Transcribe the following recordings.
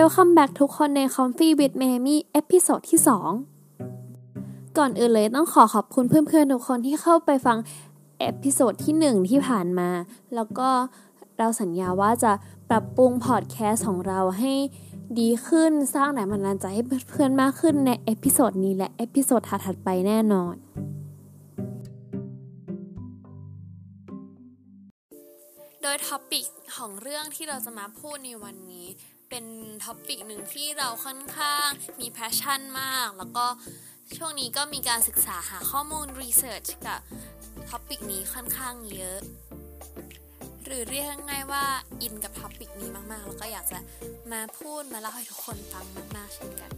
Welcome back ทุกคนใน Coffee with m a m i episode ที่ 2 ก่อนอื่นเลยต้องขอขอบคุณเพื่อนๆ ทุกคนที่เข้าไปฟัง episode ที่ 1 ที่ผ่านมา แล้วก็เราสัญญาว่าจะปรับปรุงพอดแคสต์ของเราให้ดีขึ้นสร้างแรงบันดาลใจให้เพื่อนๆ มากขึ้นใน episode นี้และ episode ถัดๆไปแน่นอน โดย topic ของเรื่องที่เราจะมาพูดในวันนี้ เป็น topic หนึ่งที่เราค่อนข้างมี passion มาก แล้วก็ช่วงนี้ก็มีการศึกษาหาข้อมูล research กับ topic นี้ค่อนข้างเยอะ หรือเรียกง่ายว่าอินกับ topic นี้มากๆ แล้วก็อยากจะมาพูดมาเล่าให้ทุกคนฟังมากๆเช่นกัน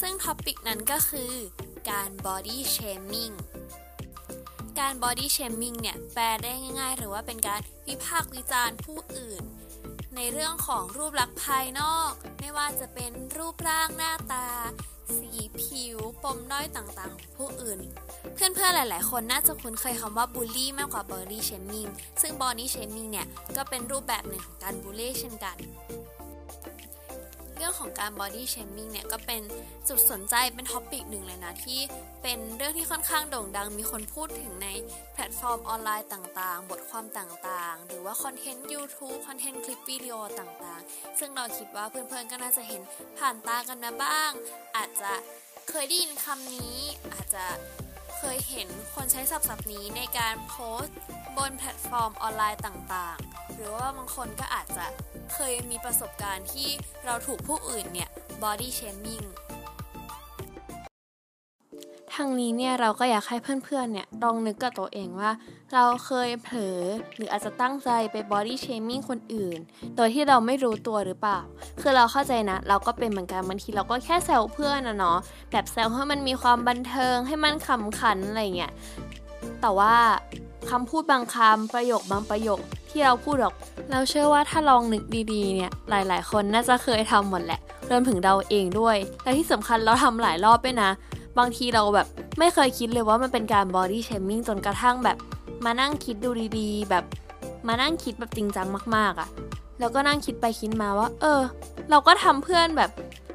ซึ่ง topic นั้นก็คือการ body shaming การ body shaming เนี่ย แปลได้ง่าย ๆ คือว่าเป็นการวิพากษ์วิจารณ์ผู้อื่น ในเรื่องของรูปลักษณ์ภายนอก ไม่ว่าจะเป็นรูปร่างหน้าตา สีผิว ปมด้อยต่างๆของผู้อื่น เพื่อนๆหลาย ๆ คนน่าจะคุ้นเคยคำว่าบูลลี่มากกว่า body shaming ซึ่ง body shaming เนี่ย ก็เป็นรูปแบบหนึ่งของการบูลลี่เช่นกัน เรื่องของการ body shaming เนี่ยก็เป็นจุดสนใจเป็น topic หนึ่งเลยนะ ที่เป็นเรื่องที่ค่อนข้างโด่งดัง มีคนพูดถึงในแพลตฟอร์มออนไลน์ต่างๆ บทความต่างๆ หรือว่าคอนเทนต์ YouTube คอนเทนต์คลิปวิดีโอต่างๆ ซึ่งเราคิดว่าเพื่อนๆก็น่าจะเห็นผ่านตากันมาบ้าง อาจจะเคยได้ยินคำนี้ อาจจะเคยเห็นคนใช้ศัพท์ศัพท์นี้ในการโพสต์ บนแพลตฟอร์มออนไลน์ต่างๆ หรือว่าบางคนก็อาจจะ เคยมีประสบการณ์ที่เราถูกผู้อื่นเนี่ย body shaming ทางนี้เนี่ยเราก็อยากให้เพื่อนๆเนี่ยลองนึกกับตัวเองว่า เราเคยเผลอหรืออาจจะตั้งใจไป body shaming คนอื่น โดยที่เราไม่รู้ตัวหรือเปล่า คือเราเข้าใจนะ เราก็เป็นเหมือนกันบางทีเราก็แค่แซวเพื่อนนะเนาะแบบแซวให้มันมีความบันเทิงให้มันขำขันอะไรเงี้ยแต่ว่าคำพูดบางคำประโยคบางประโยค ที่เราพูดออกเราเชื่อว่าถ้าลองนึกดีๆเนี่ยหลายๆ คนน่าจะเคยทำหมดแหละรวมถึงเราเองด้วยและที่สำคัญเราทำหลายรอบด้วยนะ บางทีเราแบบไม่เคยคิดเลยว่ามันเป็นการ body shaming จนกระทั่งแบบ มานั่งคิดดูดีๆ แบบมานั่งคิดแบบจริงจังมากๆอะ่ะแล้วก็นั่งคิดไปคิดมาว่า เออ เราก็ทำเพื่อนแบบ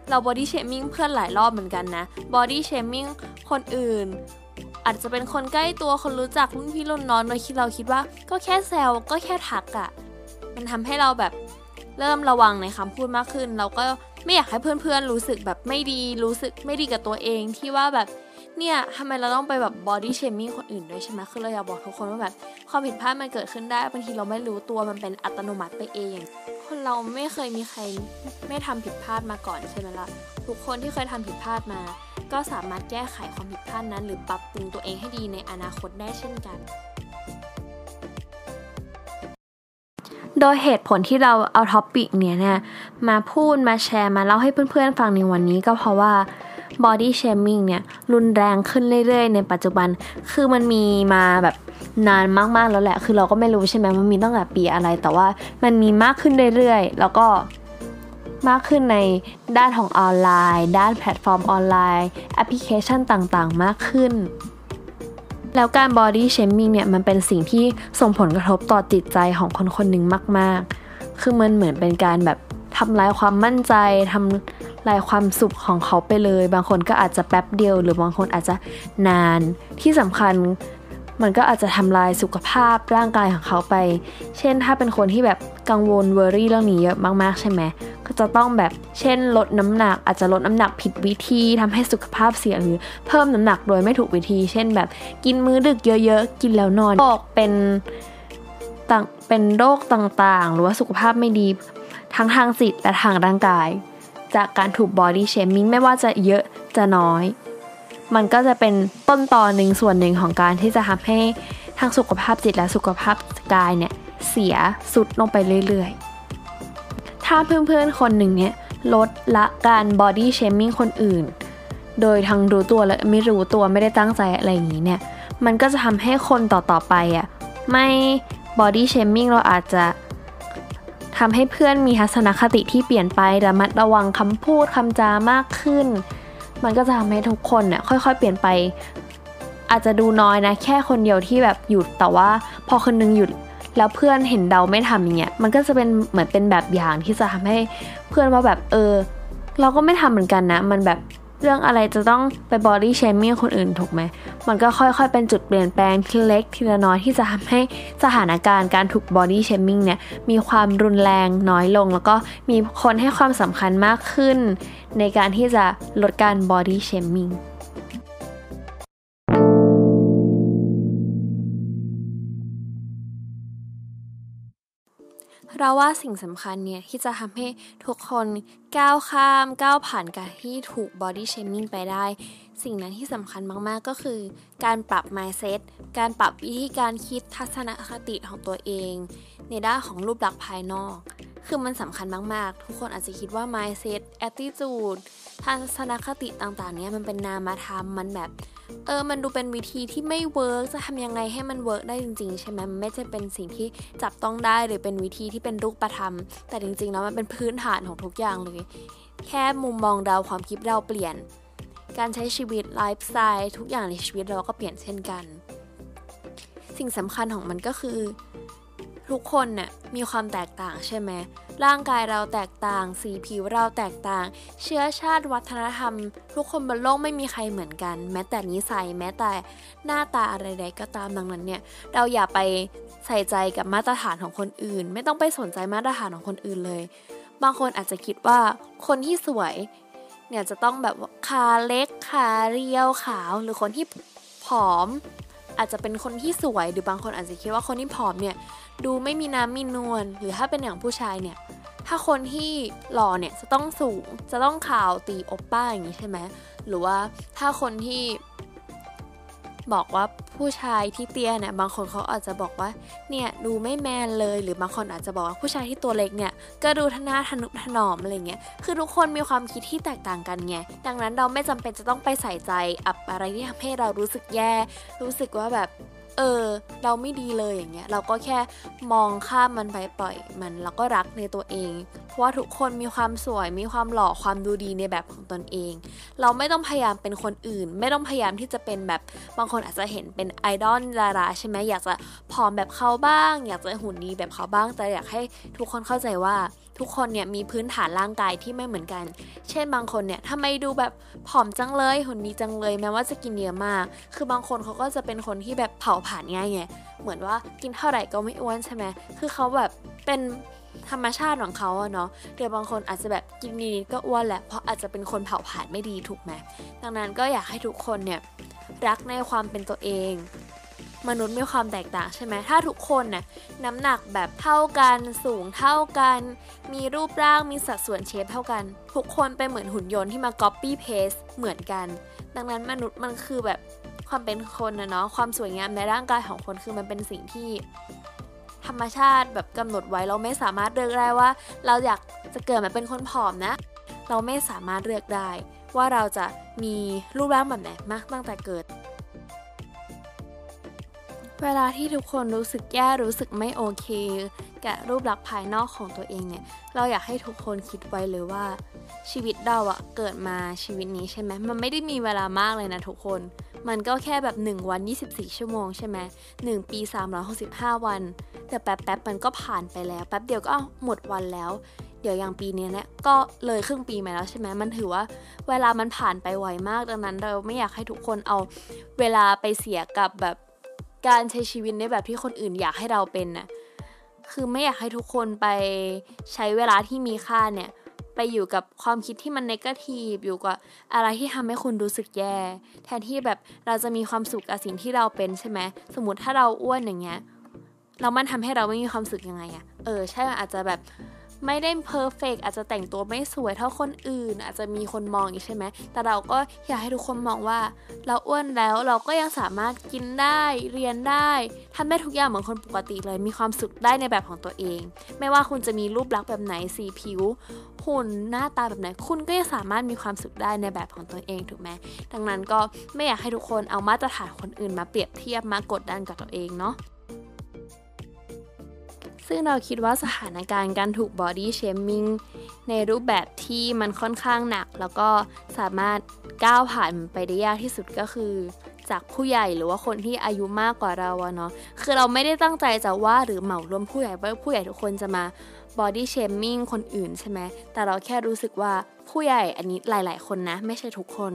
เรา body shaming เพื่อนหลายรอบเหมือนกันนะ body shaming คนอื่น อาจจะเป็นคนใกล้ตัวคนรู้จักรุ่นพี่รุ่นน้องโดยที่เราคิดว่าก็แค่แซวก็แค่ทักอะ่ะ มันทำให้เราแบบเริ่มระวังในคำพูดมากขึ้น เราก็ไม่อยากให้เพื่อนๆ รู้สึกแบบไม่ดีรู้สึกไม่ดีกับตัวเองที่ว่าแบบเนี่ยทำไมเราต้องไปแบบ body shaming คนอื่นด้วยใช่ไหมคือเราอยากบอกทุกคนว่าแบบความผิดพลาดมันเกิดขึ้นได้บางทีเราไม่รู้ตัวมันเป็นอัตโนมัติไปเอง คนเราไม่เคยมีใครไม่ทำผิดพลาดมาก่อนใช่ไหมละ่ะทุกคนที่เคยทำผิดพลาดมา ก็สามารถแก้ไขความผิดพลาดนั้น หรือปรับปรุงตัวเองให้ดีในอนาคตได้เช่นกัน โดยเหตุผลที่เราเอา topic เนี้ยเนี่ยมาพูดมาแชร์มาเล่าให้เพื่อนๆฟังในวันนี้ก็เพราะว่า body shaming เนี่ยรุนแรงขึ้นเรื่อยๆ ในปัจจุบัน คือมันมีมาแบบนานมากๆแล้วแหละ คือเราก็ไม่รู้ใช่ไหมมันมีตั้งแต่ปีอะไร แต่ว่ามันมีมากขึ้นเรื่อยๆ แล้วก็ มากขึ้นในด้านของออนไลน์ ด้านแพลตฟอร์มออนไลน์แอปพลิเคชันต่างๆ มากขึ้น แล้วการ body shaming เนี่ยมันเป็นสิ่งที่ส่งผลกระทบต่อจิตใจของคนคนหนึ่งมาก ๆ คือมันเหมือนเป็นการแบบทำลายความมั่นใจทำลายความสุขของเขาไปเลย บางคนก็อาจจะแป๊บเดียว หรือบางคนอาจจะนาน ที่สำคัญมันก็อาจจะทำลายสุขภาพร่างกายของเขาไป เช่นถ้าเป็นคนที่แบบกังวล worry เรื่องนี้เยอะมากๆ ใช่ไหม จะต้องแบบเช่นลดน้ำหนัก อาจจะลดน้ำหนักผิดวิธีทำให้สุขภาพเสียหรือเพิ่มน้ำหนักโดยไม่ถูกวิธี เช่นแบบกินมื้อดึกเยอะๆ กินแล้วนอนโรคเป็นต่างเป็นโรคต่างๆ หรือว่าสุขภาพไม่ดีทั้งทางจิตและทางร่างกาย จากการถูก body shaming ไม่ว่าจะเยอะจะน้อย มันก็จะเป็นต้นตอหนึ่งส่วนหนึ่งของการที่จะทำให้ทั้งสุขภาพจิตและสุขภาพกายเนี่ยเสียสุดลงไปเรื่อยๆ ถ้าเพื่อนๆคนหนึ่งเนี่ยลดละการ body shaming คนอื่น โดยทั้งรู้ตัวและไม่รู้ตัวไม่ได้ตั้งใจอะไรอย่างนี้เนี่ย มันก็จะทำให้คนต่อๆไปอะไม่ body shaming เราอาจจะทำให้เพื่อนมีทัศนคติที่เปลี่ยนไประมัดระวังคำพูดคำจามากขึ้น มันก็จะทำให้ทุกคนเนี่ยค่อยๆ เปลี่ยนไป อาจจะดูน้อยนะ แค่คนเดียวที่แบบหยุดแต่ว่า พอคนนึงหยุด แล้วเพื่อนเห็นเราไม่ทำอย่างเงี้ยมันก็จะเป็นเหมือนเป็นแบบอย่างที่จะทำให้เพื่อนว่าแบบเออ เราก็ไม่ทำเหมือนกันนะ มันแบบเรื่องอะไรจะต้องไปบอดี้เชมิ่งคนอื่นถูกไหม มันก็ค่อยๆ เป็นจุดเปลี่ยนแปลงทีเล็กทีละน้อยที่จะทำให้สถานการณ์การถูกบอดี้เชมิ่งเนี่ยมีความรุนแรงน้อยลง แล้วก็มีคนให้ความสำคัญมากขึ้น ในการที่จะลดการ body shaming เราว่าสิ่งสำคัญเนี่ยที่จะทำให้ทุกคนก้าวข้ามก้าวผ่านการที่ถูก body shaming ไปได้ สิ่งนั้นที่สำคัญมากๆก็คือ การปรับ mindset การปรับวิธีการคิดทัศนคติของตัวเอง ในด้านของรูปลักษณ์ภายนอก คือมันสำคัญมากๆ ทุกคนอาจจะคิดว่า mindset attitude ทัศนคติต่างๆเนี่ยมันเป็นนามธรรมมันแบบ เออ มันดูเป็นวิธีที่ไม่ work จะทำยังไงให้มัน work ได้จริงๆ ใช่ไหมมันไม่ใช่เป็นสิ่งที่จับต้องได้หรือเป็นวิธีที่เป็นรูปธรรม แต่จริงๆ แล้วมันเป็นพื้นฐานของทุกอย่างเลย แค่มุมมองเราความคิดเราเปลี่ยน การใช้ชีวิตไลฟ์สไตล์ทุกอย่างในชีวิตเราก็เปลี่ยนเช่นกัน สิ่งสำคัญของมันก็คือ ทุกคนเนี่ยมีความแตกต่างใช่ไหมร่างกายเราแตกต่าง สีผิวเราแตกต่าง เชื้อชาติวัฒนธรรม ทุกคนบนโลกไม่มีใครเหมือนกัน แม้แต่นิสัยแม้แต่หน้าตาอะไรใดก็ตามดังนั้นเนี่ยเราอย่าไปใส่ใจกับมาตรฐานของคนอื่น ไม่ต้องไปสนใจมาตรฐานของคนอื่นเลย บางคนอาจจะคิดว่าคนที่สวยเนี่ยจะต้องแบบขาเล็กขาเรียวขาว หรือคนที่ผอม อาจจะเป็นคนที่สวยหรือบางคนอาจจะคิดว่าคนที่ผอมเนี่ย ดูไม่มีน้ำมีนวลหรือถ้าเป็นอย่างผู้ชายเนี่ย ถ้าคนที่หล่อเนี่ยจะต้องสูงจะต้องขาวตีอบป้าอย่างนี้ใช่ไหมหรือว่าถ้าคนที่บอกว่าผู้ชายที่เตี้ยเนี่ยบางคนเขาอาจจะบอกว่าเนี่ยดูไม่แมนเลยหรือบางคนอาจจะบอกว่าผู้ชายที่ตัวเล็กเนี่ยก็ดูทนาทนุถนอมอะไรเงี้ยคือทุกคนมีความคิดที่แตกต่างกันไงดังนั้นเราไม่จำเป็นจะต้องไปใส่ใจอับอะไรที่ทำให้เรารู้สึกแย่ รู้สึกว่าแบบ เออ เราไม่ดีเลยอย่างเงี้ย เราก็แค่มองข้ามมันไปปล่อยมันแล้วก็รักในตัวเอง เพราะว่าทุกคนมีความสวย มีความหล่อ ความดูดีในแบบของตนเอง เราไม่ต้องพยายามเป็นคนอื่น ไม่ต้องพยายามที่จะเป็นแบบ บางคนอาจจะเห็นเป็นไอดอลดาราใช่ไหมอยากจะผอมแบบเขาบ้าง อยากจะหุ่นดีแบบเขาบ้าง แต่อยากให้ทุกคนเข้าใจว่า ทุกคนเนี่ยมีพื้นฐานร่างกายที่ไม่เหมือนกัน เช่นบางคนเนี่ยทำไมดูแบบผอมจังเลยหุ่นดีจังเลยแม้ว่าจะกินเยอะมาก คือบางคนเขาก็จะเป็นคนที่แบบเผาผ่านง่ายไง เหมือนว่ากินเท่าไหร่ก็ไม่อ้วนใช่ไหมคือเขาแบบเป็นธรรมชาติของเขาอะเนาะเดี๋ยวบางคนอาจจะแบบกินนิดก็อ้วนแหละ เพราะอาจจะเป็นคนเผาผ่านไม่ดีถูกไหม ดังนั้นก็อยากให้ทุกคนเนี่ยรักในความเป็นตัวเอง มนุษย์มีความแตกต่างใช่ไหมถ้าทุกคนน่ะน้ำหนักแบบเท่ากันสูงเท่ากัน มีรูปร่างมีสัดส่วนเชฟเท่ากัน ทุกคนเป็นเหมือนหุ่นยนต์ที่มา copy paste เหมือนกัน ดังนั้นมนุษย์มันคือแบบความเป็นคนนะเนาะความสวยงามในร่างกายของคนคือมันเป็นสิ่งที่ ธรรมชาติแบบกำหนดไว้เราไม่สามารถเลือกได้ว่า เราอยากจะเกิดมาเป็นคนผอมนะ เราไม่สามารถเลือกได้ ว่าเราจะมีรูปร่างแบบไหนมากตั้งแต่เกิด เวลาที่ทุกคนรู้สึกแย่รู้สึกไม่โอเคกับรูปลักษณ์ภายนอกของตัวเองเนี่ย เราอยากให้ทุกคนคิดไว้เลยว่า ชีวิตเราอะเกิดมาชีวิตนี้ใช่ไหมมันไม่ได้มีเวลามากเลยนะทุกคน มันก็แค่แบบ 1 วัน 24 ชั่วโมงใช่ไหม1ปี 365 วัน แต่แป๊บแป๊บมันก็ผ่านไปแล้ว แป๊บเดียวก็หมดวันแล้ว เดี๋ยวอย่างปีนี้เนี่ยก็เลยครึ่งปีมาแล้วใช่ไหมมันถือว่า เวลามันผ่านไปไวมากดังนั้น เราไม่อยากให้ทุกคนเอาเวลาไปเสียกับแบบ การใช้ชีวิตในแบบที่คนอื่นอยากให้เราเป็นน่ะคือไม่อยากให้ทุกคนไปใช้เวลาที่มีค่าเนี่ย ไปอยู่กับความคิดที่มัน negative อยู่กับอะไรที่ทำให้คุณรู้สึกแย่ แทนที่แบบเราจะมีความสุขกับสิ่งที่เราเป็นใช่ไหมสมมติถ้าเราอ้วนอย่างเงี้ยเรามันทำให้เราไม่มีความสุขยังไงอะเออ ใช่อาจจะแบบ ไม่ได้ perfect อาจจะแต่งตัวไม่สวยเท่าคนอื่น อาจจะมีคนมองอีกใช่ไหม แต่เราก็อยากให้ทุกคนมองว่า เราอ้วนแล้วเราก็ยังสามารถกินได้เรียนได้ทำได้ทุกอย่างเหมือนคนปกติเลย มีความสุขได้ในแบบของตัวเอง ไม่ว่าคุณจะมีรูปลักษณ์แบบไหนสีผิวหุ่นหน้าตาแบบไหน คุณก็ยังสามารถมีความสุขได้ในแบบของตัวเองถูกไหมดังนั้นก็ไม่อยากให้ทุกคนเอามาตรฐานคนอื่นมาเปรียบเทียบมากดดันกับตัวเองเนาะ ซึ่งเราคิดว่าสถานการณ์การถูกบอดี้เชมิ่งในรูปแบบที่มันค่อนข้างหนัก แล้วก็สามารถก้าวผ่านไปได้ยากที่สุดก็คือ จากผู้ใหญ่หรือว่าคนที่อายุมากกว่าเราเนาะคือเราไม่ได้ตั้งใจจะว่าหรือเหมารวมผู้ใหญ่ว่าผู้ใหญ่ทุกคนจะมาบอดี้เชมมิ่งคนอื่นใช่ไหมแต่เราแค่รู้สึกว่าผู้ใหญ่อันนี้หลาย ๆ คนนะ ไม่ใช่ทุกคน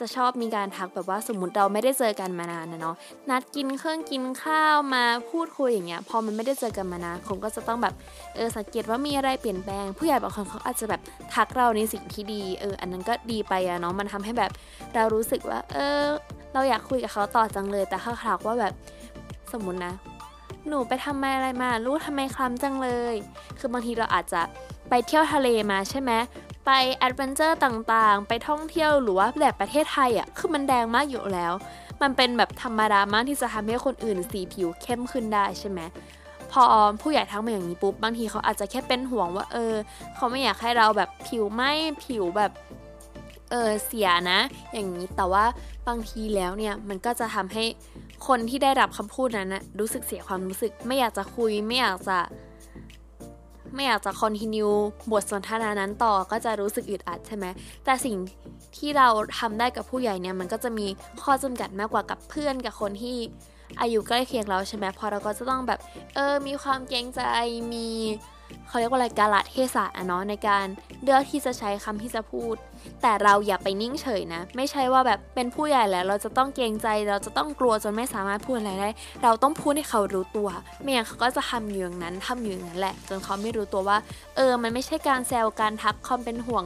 จะชอบมีการทักแบบว่าสมมติเราไม่ได้เจอกันมานานนะเนาะนัดกินเครื่องกินข้าวมาพูดคุยอย่างเงี้ยพอมันไม่ได้เจอกันมานานคนก็จะต้องแบบเออสังเกตว่ามีอะไรเปลี่ยนแปลง ผู้ใหญ่บางคนเขาอาจจะแบบทักเราในสิ่งที่ดีเอออันนั้นก็ดีไปอะเนาะมันทำให้แบบเรารู้สึกว่า เออ เราอยากคุยกับเขาต่อจังเลย แต่ถ้าทักว่าแบบสมมตินะ หนูไปทำอะไรมาลูกทำไมคล้ำจังเลย คือบางทีเราอาจจะไปเที่ยวทะเลมาใช่ไหม ไป adventure ต่างๆ ไปท่องเที่ยวหรือว่าแบบประเทศไทยอะคือมันแดดแรงมากอยู่แล้ว มันเป็นแบบธรรมดามากที่จะทำให้คนอื่นสีผิวเข้มขึ้นได้ใช่ไหมพอผู้ใหญ่ทักมาอย่างนี้ปุ๊บบางทีเขาอาจจะแค่เป็นห่วงว่า เออ เขาไม่อยากให้เราแบบผิวไหมผิวแบบเออเสียนะ อย่างนี้แต่ว่าบางทีแล้วเนี่ยมันก็จะทำให้คนที่ได้รับคำพูดนั้นนะรู้สึกเสียความรู้สึก ไม่อยากจะคุยไม่อยากจะ ไม่อยากจะคอนติเนียบทสนทนานั้นต่อก็จะรู้สึกอึดอัดใช่ไหมแต่สิ่งที่เราทำได้กับผู้ใหญ่เนี่ยมันก็จะมีข้อจำกัดมากกว่ากับเพื่อนกับคนที่อายุใกล้เคียงเราใช่ไหมพอเราก็จะต้องแบบเออมีความเกรงใจมี เขาเรียกว่าอะไรกาลเทศะอะเนาะในการเลือกที่จะใช้คำที่จะพูด แต่เราอย่าไปนิ่งเฉยนะ ไม่ใช่ว่าแบบเป็นผู้ใหญ่แล้ว เราจะต้องเกรงใจเราจะต้องกลัวจนไม่สามารถพูดอะไรได้ เราต้องพูดให้เขารู้ตัว ไม่อย่างเขาก็จะทำอยู่อย่างนั้นทำอยู่อย่างนั้นแหละ จนเขาไม่รู้ตัวว่า เออ มันไม่ใช่การแซวการทักความเป็นห่วง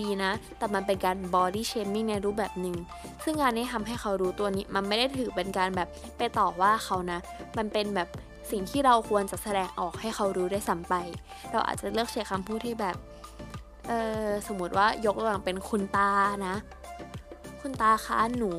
ดีๆนะ แต่มันเป็นการ body shaming ในรูปแบบหนึ่ง ซึ่งการที่ทำให้เขารู้ตัวเนี่ย มันไม่ได้ถือเป็นการแบบไปต่อว่าเขานะ มันเป็นแบบ สิ่งที่เราควรจะแสดงออกให้เขารู้ได้สัมไป เราอาจจะเลือกใช้คำพูดที่แบบ เออสมมติว่ายกตัวอย่างเป็นคุณตานะ คุณตาคะหนู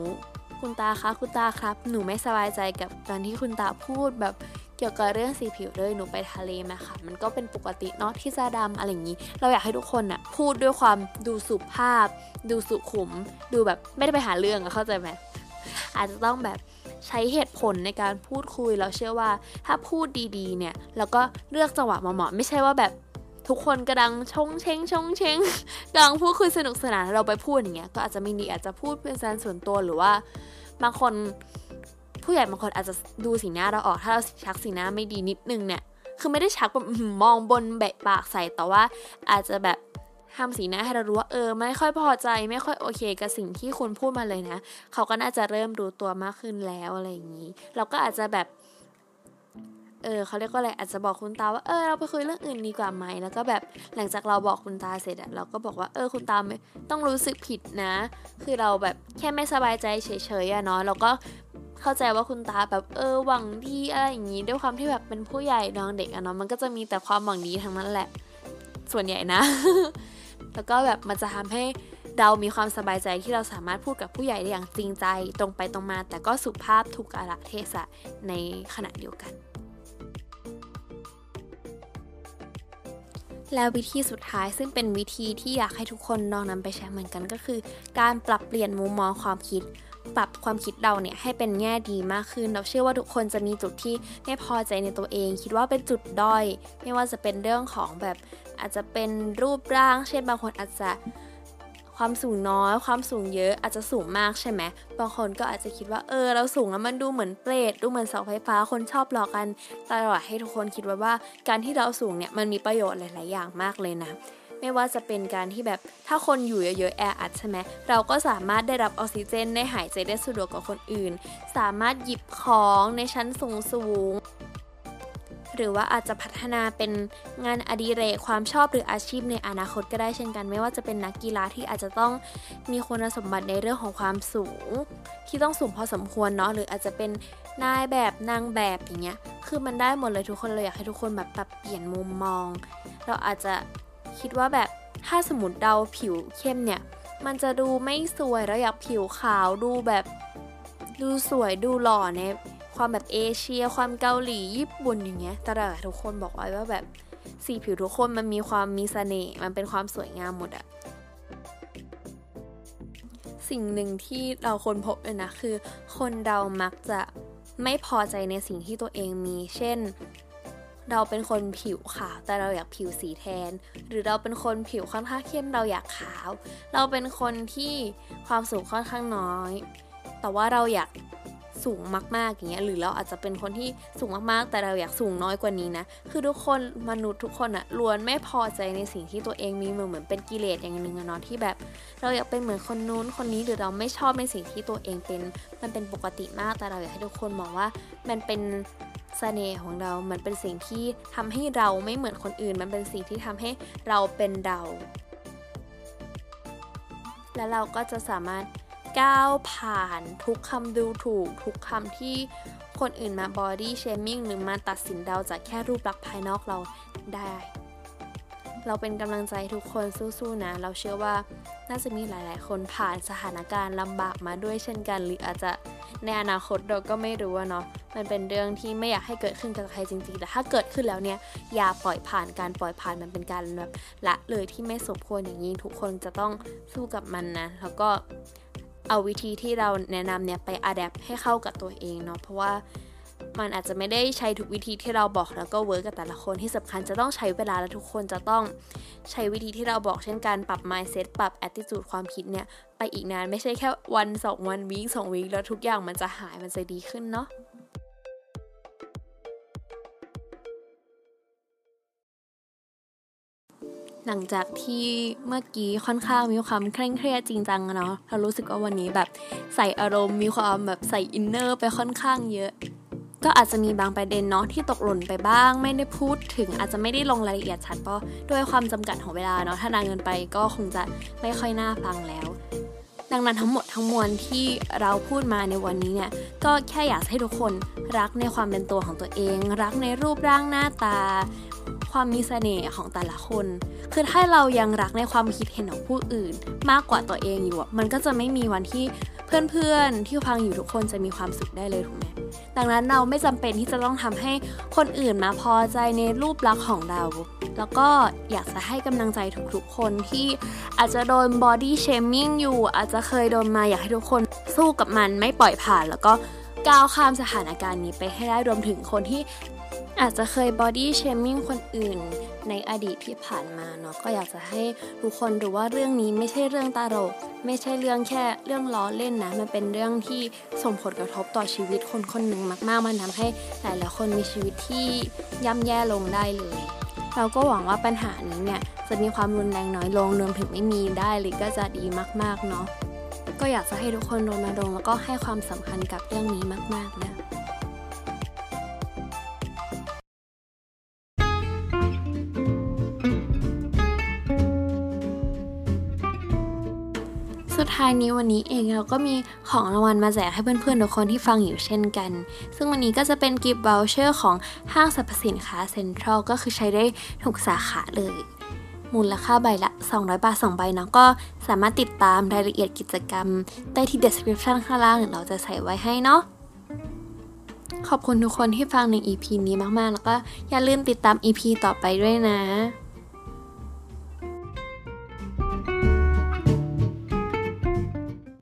คุณตาคะคุณตาครับ หนูไม่สบายใจกับการที่คุณตาพูดแบบเกี่ยวกับเรื่องสีผิวเลยหนูไปทะเลมาค่ะ มันก็เป็นปกติเนาะที่จะดำอะไรอย่างนี้ เราอยากให้ทุกคนน่ะพูดด้วยความดูสุภาพ ดูสุขุม ดูแบบไม่ได้ไปหาเรื่องอะเข้าใจไหมอาจจะต้องแบบ ใช้เหตุผลในการพูดคุยเราเชื่อว่า ถ้าพูดดีๆ เนี่ยแล้วก็เลือกจังหวะเหมาะๆไม่ใช่ว่าแบบทุกคนกำลังชงเชงชงเชงกำลังพูดคุยสนุกสนานเราไปพูดอย่างเงี้ยก็อาจจะไม่ดีอาจจะพูดเป็นการส่วนตัวหรือว่าบางคนผู้ใหญ่บางคนอาจจะดูสีหน้าเราออก ถ้าเราชักสีหน้าไม่ดีนิดนึงเนี่ย คือไม่ได้ชักแบบมองบนแบะปากใส่แต่ว่าอาจจะแบบ ทำสีหน้าให้เรารู้ว่าเออ ไม่ค่อยพอใจไม่ค่อยโอเค กับสิ่งที่คุณพูดมาเลยนะ เขาก็น่าจะเริ่มรู้ตัวมากขึ้นแล้วอะไรอย่างนี้ เราก็อาจจะแบบเออเขาเรียกว่าอะไรอาจจะบอกคุณตาว่าเออเราไปคุยเรื่องอื่นดีกว่าไหมแล้วก็แบบหลังจากเราบอกคุณตาเสร็จอะเราก็บอกว่าเออคุณตาไม่ต้องรู้สึกผิดนะ คือเราแบบแค่ไม่สบายใจเฉยๆอะเนาะเราก็เข้าใจว่าคุณตาแบบเออหวังดีอะไรอย่างนี้ ด้วยความที่แบบเป็นผู้ใหญ่น้องเด็กอะเนาะมันก็จะมีแต่ความหวังดีทั้งนั้นแหละ ส่วนใหญ่นะ แล้วก็แบบมันจะทำให้เรามีความสบายใจที่เราสามารถพูดกับผู้ใหญ่ได้อย่างจริงใจตรงไปตรงมา แต่ก็สุภาพถูกกาลเทศะในขณะเดียวกัน แล้ววิธีสุดท้ายซึ่งเป็นวิธีที่อยากให้ทุกคนลองนำไปใช้เหมือนกันก็คือ การปรับเปลี่ยนมุมมองความคิดปรับความคิดเราเนี่ยให้เป็นแง่ดีมากขึ้น เราเชื่อว่าทุกคนจะมีจุดที่ไม่พอใจในตัวเอง คิดว่าเป็นจุดด้อย ไม่ว่าจะเป็นเรื่องของแบบ อาจจะเป็นรูปร่าง เช่นบางคนอาจจะความสูงน้อย ความสูงเยอะอาจจะสูงมากใช่ไหมบางคนก็อาจจะคิดว่าเออเราสูงแล้วมันดูเหมือนเปรตดูเหมือนเสาไฟฟ้าคนชอบหลอกกันตลอดให้ทุกคนคิดว่าว่า การที่เราสูงเนี่ยมันมีประโยชน์หลาย ๆ อย่างมากเลยนะไม่ว่าจะเป็นการที่แบบถ้าคนอยู่เยอะๆแออัดใช่ไหมเราก็สามารถได้รับออกซิเจนได้หายใจได้สะดวกกว่าคนอื่น สามารถหยิบของในชั้นสูง หรือว่าอาจจะพัฒนาเป็นงานอดิเรกความชอบหรืออาชีพในอนาคตก็ได้เช่นกัน ไม่ว่าจะเป็นนักกีฬาที่อาจจะต้องมีคุณสมบัติในเรื่องของความสูง ที่ต้องสูงพอสมควรเนาะหรืออาจจะเป็นนายแบบนางแบบอย่างเงี้ยคือมันได้หมดเลยทุกคนเลยอยากให้ทุกคนแบบปรับเปลี่ยนมุมมอง เราอาจจะคิดว่าแบบถ้าสมมติเราผิวเข้มเนี่ย มันจะดูไม่สวยเราอยากผิวขาวดูแบบดูสวยดูหล่อใน ความแบบเอเชีย ความเกาหลีญี่ปุ่นอย่างเงี้ยแต่ละทุกคนบอกไว้ว่าแบบสีผิวทุกคนมันมีความมีเสน่ห์มันเป็นความสวยงามหมดอะสิ่งหนึ่งที่เราคนพบเลยนะคือ คนเรามักจะไม่พอใจในสิ่งที่ตัวเองมี เช่น เราเป็นคนผิวขาวแต่เราอยากผิวสีแทน หรือเราเป็นคนผิวค่อนข้างเข้มเราอยากขาว เราเป็นคนที่ความสูงค่อนข้างน้อย แต่ว่าเราอยาก สูงมากๆอย่างเงี้ยหรือเราอาจจะเป็นคนที่สูงมากๆ แต่เราอยากสูงน้อยกว่านี้นะ คือทุกคนมนุษย์ทุกคนอะล้วนไม่พอใจในสิ่งที่ตัวเองมีเหมือนเหมือนเป็นกิเลสอย่างหนึ่งอะเนาะที่แบบ เราอยากเป็นเหมือนคนนู้นคนนี้หรือเราไม่ชอบในสิ่งที่ตัวเองเป็น มันเป็นปกติมากแต่เราอยากให้ทุกคนมองว่ามันเป็นเสน่ห์ของเรา มันเป็นสิ่งที่ทำให้เราไม่เหมือนคนอื่น มันเป็นสิ่งที่ทำให้เราเป็นเรา และเราก็จะสามารถ ก้าวผ่านทุกคำดูถูก ทุกคำที่คนอื่นมา body shaming หรือมาตัดสินเราจากแค่รูปลักษณ์ภายนอกเราได้ เราเป็นกำลังใจทุกคนสู้ๆนะ เราเชื่อว่าน่าจะมีหลาย ๆ คนผ่านสถานการณ์ลำบากมาด้วยเช่นกัน หรืออาจจะในอนาคตเราก็ไม่รู้เนาะมันเป็นเรื่องที่ไม่อยากให้เกิดขึ้นกับใครจริงๆ แต่ถ้าเกิดขึ้นแล้วเนี่ยอย่าปล่อยผ่านการปล่อยผ่านมันเป็นการแบบละเลยที่ไม่สมควรอย่างยิ่งทุกคนจะต้องสู้กับมันนะ แล้วก็ เอาวิธีที่เราแนะนำเนี่ยไปอัดแอปให้เข้ากับตัวเองเนาะเพราะว่ามันอาจจะไม่ได้ใช้ทุกวิธีที่เราบอกแล้วก็เวิร์กกับแต่ละคนที่สำคัญจะต้องใช้เวลาและทุกคนจะต้องใช้วิธีที่เราบอกเช่นการปรับ mindset ปรับ attitude ความคิดเนี่ย ไปอีกนานไม่ใช่แค่วันสองวันวีคสองวีคแล้วทุกอย่างมันจะหายมันจะดีขึ้นเนาะ หลังจากที่เมื่อกี้ค่อนข้างมีความเคร่งเครียดจริงจังเนาะเรารู้สึกว่าวันนี้แบบใส่อารมณ์มีความแบบใส่อินเนอร์ไปค่อนข้างเยอะ ก็อาจจะมีบางประเด็นเนาะที่ตกหล่นไปบ้าง ไม่ได้พูดถึงอาจจะไม่ได้ลงรายละเอียดชัดเพราะด้วยความจำกัดของเวลาเนาะถ้านานเงินไปก็คงจะไม่ค่อยน่าฟังแล้ว ดังนั้นทั้งหมดทั้งมวลที่เราพูดมาในวันนี้เนี่ยก็แค่อยากให้ทุกคนรักในความเป็นตัวของตัวเอง รักในรูปร่างหน้าตา ความมีเสน่ห์ของแต่ละคน คือถ้าเรายังรักในความคิดเห็นของผู้อื่น มากกว่าตัวเองอยู่มันก็จะไม่มีวันที่เพื่อนๆ ที่ฟังอยู่ทุกคนจะมีความสุขได้เลยถูกไหมดังนั้นเราไม่จำเป็นที่จะต้องทำให้คนอื่นมาพอใจในรูปลักษณ์ของเรา แล้วก็อยากจะให้กำลังใจทุกๆคนที่อาจจะโดนบอดี้เชมิ่งอยู่ อาจจะเคยโดนมาอยากให้ทุกคนสู้กับมันไม่ปล่อยผ่านแล้วก็ก้าวข้ามสถานการณ์นี้ไปให้ได้รวมถึงคนที่ อาจจะเคยบอดี้เชมิ่งคนอื่นในอดีตที่ผ่านมาเนาะก็อยากจะให้ทุกคนรู้ว่าเรื่องนี้ไม่ใช่เรื่องตลกไม่ใช่เรื่องแค่เรื่องล้อเล่นนะ มันเป็นเรื่องที่ส่งผลกระทบต่อชีวิตคนคนหนึ่งมาก ๆ มันทำให้หลายๆคนมีชีวิตที่ย่ำแย่ลงได้เลย เราก็หวังว่าปัญหานี้เนี่ยจะมีความรุนแรงน้อยลงรวมถึงไม่มีได้เลยก็จะดีมาก ๆ เนาะก็อยากจะให้ทุกคนรณรงค์แล้วก็ให้ความสำคัญกับเรื่องนี้มาก ๆ นะ สุดท้ายนี้วันนี้เองเราก็มีของรางวัลมาแจกให้เพื่อนๆทุกคนที่ฟังอยู่เช่นกัน ซึ่งวันนี้ก็จะเป็น gift voucher ของห้างสรรพสินค้าเซ็นทรัลก็คือใช้ได้ทุกสาขาเลย มูลค่าใบละ 200 บาท 2 ใบเนาะก็สามารถติดตามรายละเอียดกิจกรรมได้ที่ description ข้างล่างเราจะใส่ไว้ให้เนาะขอบคุณทุกคนที่ฟังใน EP นี้มากๆ แล้วก็อย่าลืมติดตาม EP ต่อไปด้วยนะ